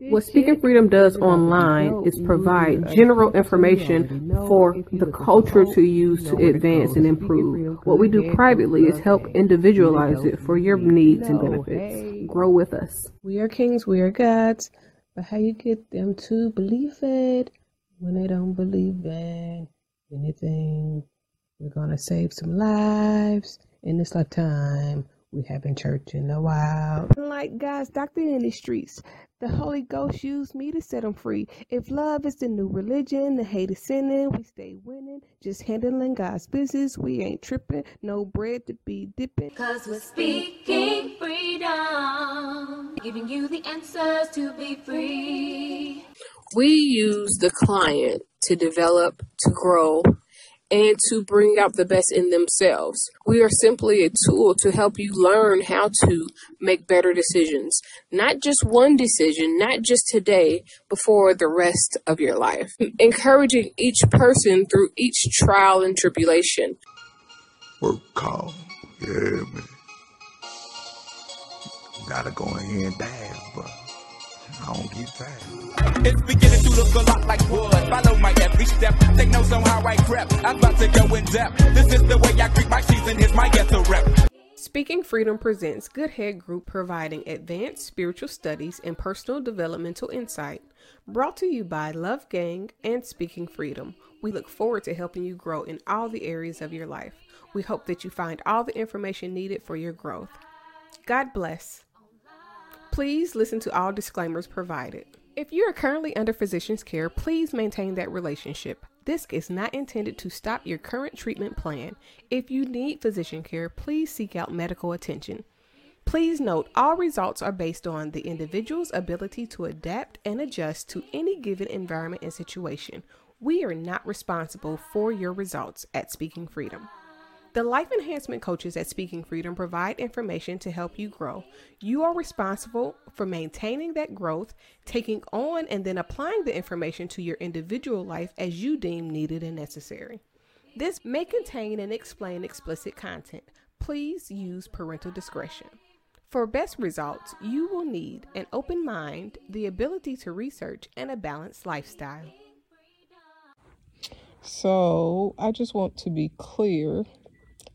What Speaking Freedom does online is provide general information for the culture to use to advance and improve. What we do privately is help individualize it for your needs and benefits. Grow with us. We are kings, we are gods, but how you get them to believe it when they don't believe in anything? We're gonna save some lives in this lifetime. We haven't church in a while. Like God's doctor in the streets, the Holy Ghost used me to set them free. If love is the new religion, the hate is sinning, we stay winning. Just handling God's business, we ain't tripping. No bread to be dipping. Cause we're speaking freedom, giving you the answers to be free. We use the client to develop, to grow, and to bring out the best in themselves. We are simply a tool to help you learn how to make better decisions. Not just one decision, not just today, but for the rest of your life. Encouraging each person through each trial and tribulation. Work call. Yeah, man. Gotta go ahead and dance, but I don't get tired. It's beginning to look a lot like wood. Follow my every step. Take notes on how I crept. I'm about to go in depth. This is the way I greet my season. Here's my ghetto rep. Speaking Freedom presents Good Head Group providing advanced spiritual studies and personal developmental insight. Brought to you by Love Gang and Speaking Freedom. We look forward to helping you grow in all the areas of your life. We hope that you find all the information needed for your growth. God bless. Please listen to all disclaimers provided. If you are currently under physician's care, please maintain that relationship. This is not intended to stop your current treatment plan. If you need physician care, please seek out medical attention. Please note all results are based on the individual's ability to adapt and adjust to any given environment and situation. We are not responsible for your results at Speaking Freedom. The life enhancement coaches at Speaking Freedom provide information to help you grow. You are responsible for maintaining that growth, taking on and then applying the information to your individual life as you deem needed and necessary. This may contain and explain explicit content. Please use parental discretion. For best results, you will need an open mind, the ability to research, and a balanced lifestyle. So, I just want to be clear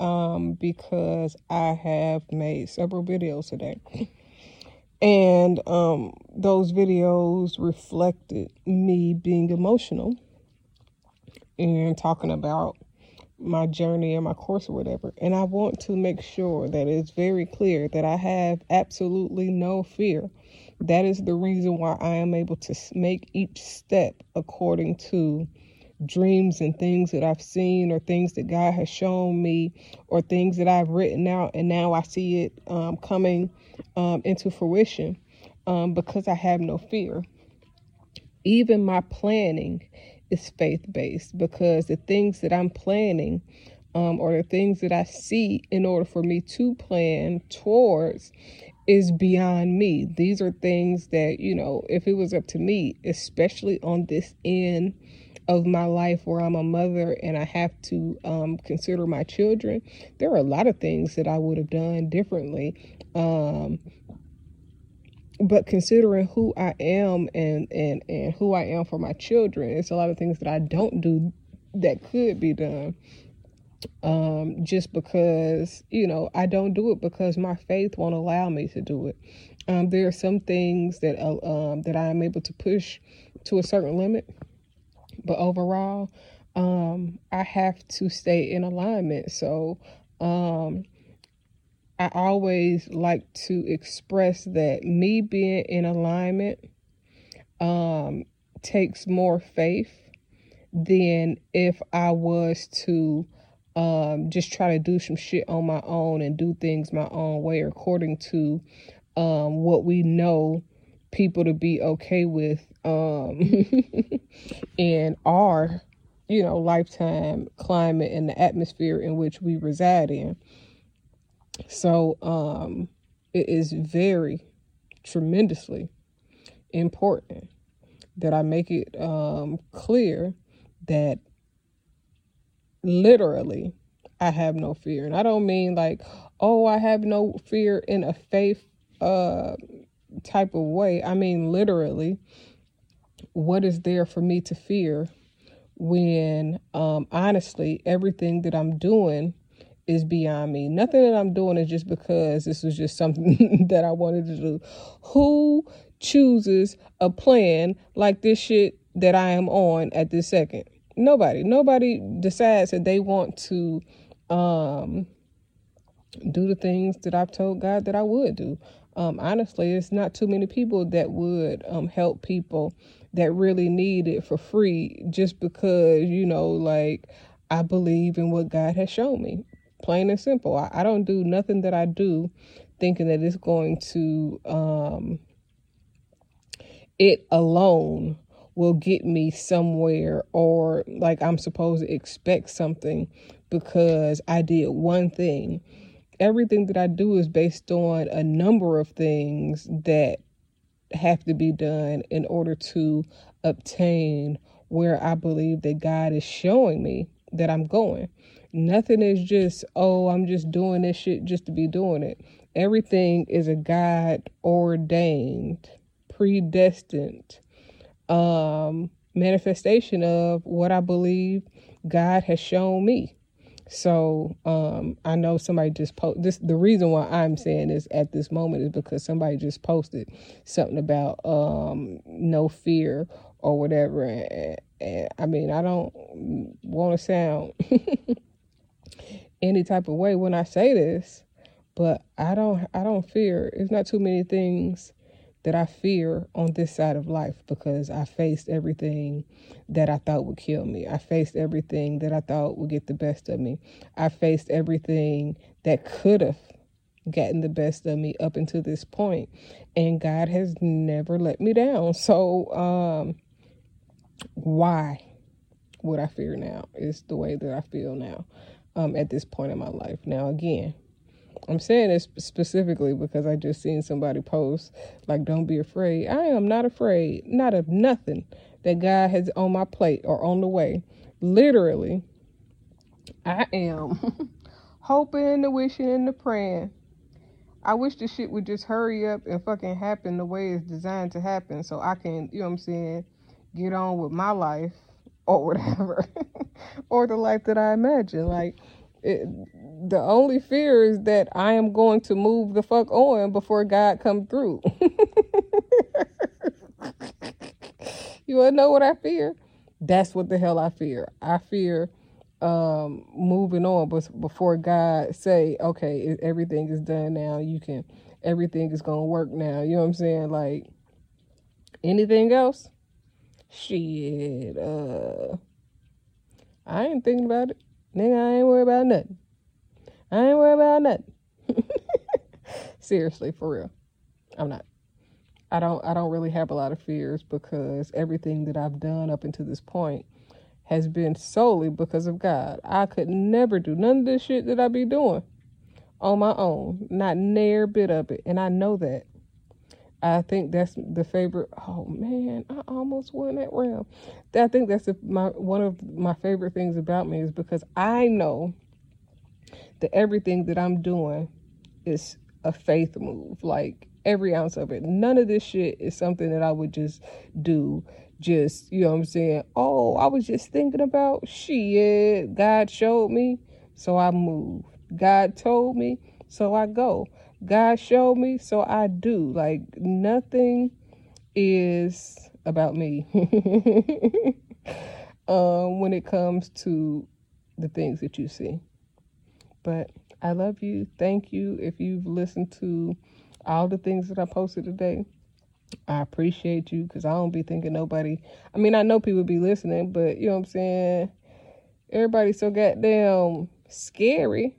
um, because I have made several videos today. And um, those videos reflected me being emotional and talking about my journey and my course or whatever. And I want to make sure that it's very clear that I have absolutely no fear. That is the reason why I am able to make each step according to dreams and things that I've seen or things that God has shown me or things that I've written out and now I see it um, coming um, into fruition um, because I have no fear. Even my planning is faith based because the things that I'm planning um, or the things that I see in order for me to plan towards is beyond me. These are things that, you know, if it was up to me, especially on this end of my life where I'm a mother and I have to um, consider my children, there are a lot of things that I would have done differently. Um, but considering who I am and, and, and who I am for my children, it's a lot of things that I don't do that could be done. Um, just because, you know, I don't do it because my faith won't allow me to do it. Um, there are some things that, uh, um, that I am able to push to a certain limit but overall, um, I have to stay in alignment. So um, I always like to express that me being in alignment um, takes more faith than if I was to um, just try to do some shit on my own and do things my own way according to um, what we know people to be okay with um, in our, you know, lifetime climate and the atmosphere in which we reside in. So um, it is very tremendously important that I make it um, clear that literally I have no fear. And I don't mean like, oh, I have no fear in a faith uh type of way, I mean literally, what is there for me to fear when um, honestly everything that I'm doing is beyond me. Nothing that I'm doing is just because this was just something that I wanted to do. Who chooses a plan like this shit that I am on at this second? Nobody. Nobody decides that they want to um do the things that I've told God that I would do. Um, honestly, it's not too many people that would um, help people that really need it for free just because, you know, like I believe in what God has shown me. Plain and simple. I, I don't do nothing that I do thinking that it's going to, um, it alone will get me somewhere or like I'm supposed to expect something because I did one thing everything that I do is based on a number of things that have to be done in order to obtain where I believe that God is showing me that I'm going. Nothing is just, oh, I'm just doing this shit just to be doing it. Everything is a God ordained, predestined um manifestation of what I believe God has shown me. So um, I know somebody just post this. The reason why I'm saying this at this moment is because somebody just posted something about um, no fear or whatever. And, and I mean, I don't want to sound any type of way when I say this, but I don't. I don't fear. It's not too many things that I fear on this side of life because I faced everything that I thought would kill me. I faced everything that I thought would get the best of me. I faced everything that could have gotten the best of me up until this point and God has never let me down. So um why would I fear now? Is the way that I feel now um at this point in my life. Now again, I'm saying this specifically because I just seen somebody post like don't be afraid. I am not afraid, not of nothing that God has on my plate or on the way. Literally, I am hoping, the wishing, and the praying. I wish this shit would just hurry up and fucking happen the way it's designed to happen so I can, you know what I'm saying, get on with my life or whatever. or the life that I imagine. Like it, the only fear is that I am going to move the fuck on before God come through. you wanna know what I fear? That's what the hell I fear. I fear um moving on but before God say, okay, everything is done now. You can everything is gonna work now. You know what I'm saying? Like anything else? Shit, uh I ain't thinking about it. Nigga, I ain't worried about nothing. I ain't worried about nothing. Seriously, for real. I'm not. I don't I don't really have a lot of fears because everything that I've done up until this point has been solely because of God. I could never do none of this shit that I be doing on my own. Not near bit of it. And I know that. I think that's the favorite. Oh man, I almost won that round. I think that's the, my one of my favorite things about me is because I know that everything that I'm doing is a faith move. Like every ounce of it. None of this shit is something that I would just do. Just you know what I'm saying. Oh, I was just thinking about shit. God showed me, so I move. God told me, so I go. God showed me, so I do. Like nothing is about me um, when it comes to the things that you see. But I love you. Thank you if you've listened to all the things that I posted today. I appreciate you because I don't be thinking nobody. I mean, I know people be listening, but you know what I'm saying? Everybody's so goddamn scary.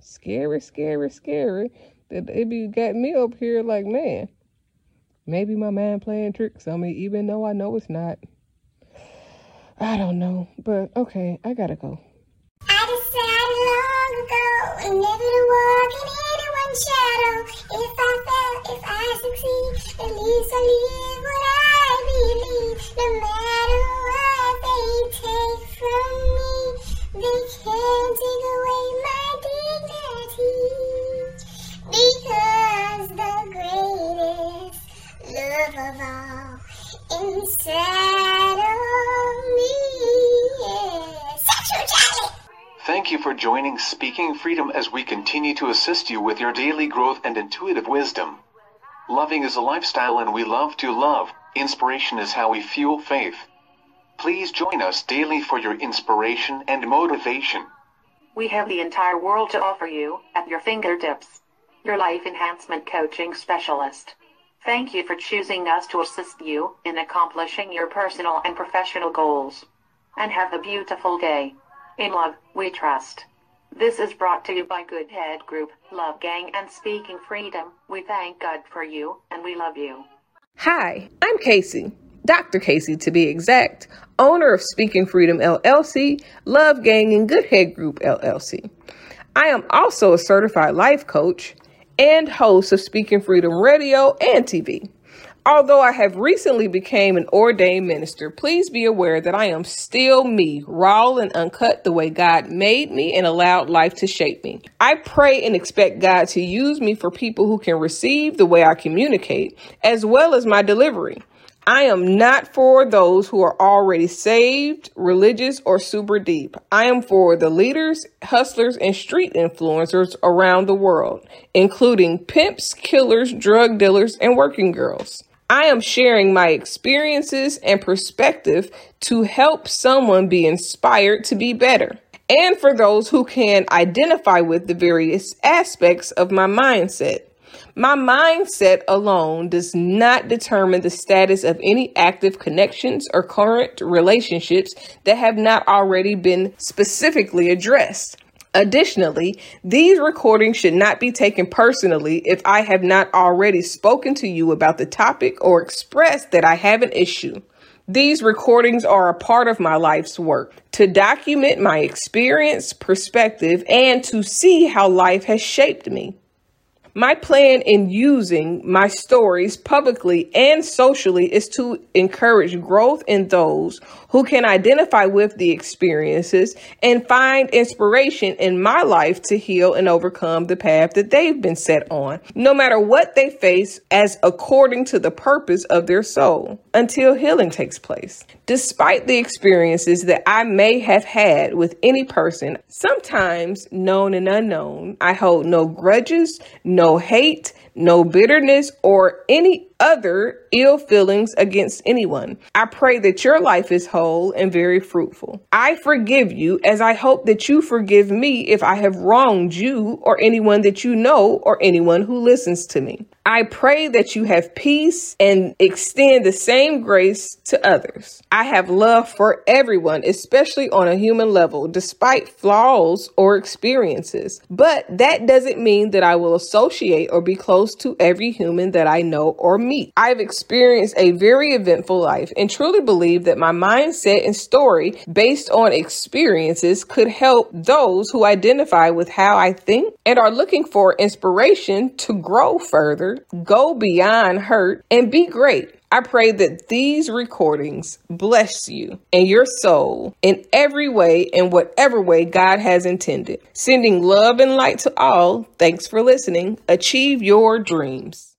Scary, scary, scary that it be got me up here like, man, maybe my mind playing tricks on me, even though I know it's not. I don't know, but okay, I gotta go. I decided long ago never to walk in anyone's shadow. If I fail, if I succeed, at least I live what I believe. No matter what they take from me, they can't take away Thank you for joining Speaking Freedom as we continue to assist you with your daily growth and intuitive wisdom. Loving is a lifestyle and we love to love. Inspiration is how we fuel faith. Please join us daily for your inspiration and motivation. We have the entire world to offer you at your fingertips. Your life enhancement coaching specialist. Thank you for choosing us to assist you in accomplishing your personal and professional goals. And have a beautiful day. In love, we trust. This is brought to you by Good Head Group, Love Gang, and Speaking Freedom. We thank God for you, and we love you. Hi, I'm Casey, Dr. Casey to be exact, owner of Speaking Freedom LLC, Love Gang, and Good Head Group LLC. I am also a certified life coach and host of Speaking Freedom Radio and TV. Although I have recently became an ordained minister, please be aware that I am still me, raw and uncut the way God made me and allowed life to shape me. I pray and expect God to use me for people who can receive the way I communicate, as well as my delivery. I am not for those who are already saved, religious, or super deep. I am for the leaders, hustlers, and street influencers around the world, including pimps, killers, drug dealers, and working girls. I am sharing my experiences and perspective to help someone be inspired to be better. And for those who can identify with the various aspects of my mindset. My mindset alone does not determine the status of any active connections or current relationships that have not already been specifically addressed. Additionally, these recordings should not be taken personally if I have not already spoken to you about the topic or expressed that I have an issue. These recordings are a part of my life's work to document my experience, perspective, and to see how life has shaped me. My plan in using my stories publicly and socially is to encourage growth in those who can identify with the experiences and find inspiration in my life to heal and overcome the path that they've been set on, no matter what they face, as according to the purpose of their soul, until healing takes place. Despite the experiences that I may have had with any person, sometimes known and unknown, I hold no grudges, no hate, no bitterness, or any other ill feelings against anyone. I pray that your life is whole and very fruitful. I forgive you as I hope that you forgive me if I have wronged you or anyone that you know or anyone who listens to me. I pray that you have peace and extend the same grace to others. I have love for everyone, especially on a human level, despite flaws or experiences. But that doesn't mean that I will associate or be close to every human that I know or meet. I've experienced a very eventful life and truly believe that my mindset and story based on experiences could help those who identify with how I think and are looking for inspiration to grow further, go beyond hurt, and be great. I pray that these recordings bless you and your soul in every way, in whatever way God has intended. Sending love and light to all. Thanks for listening. Achieve your dreams.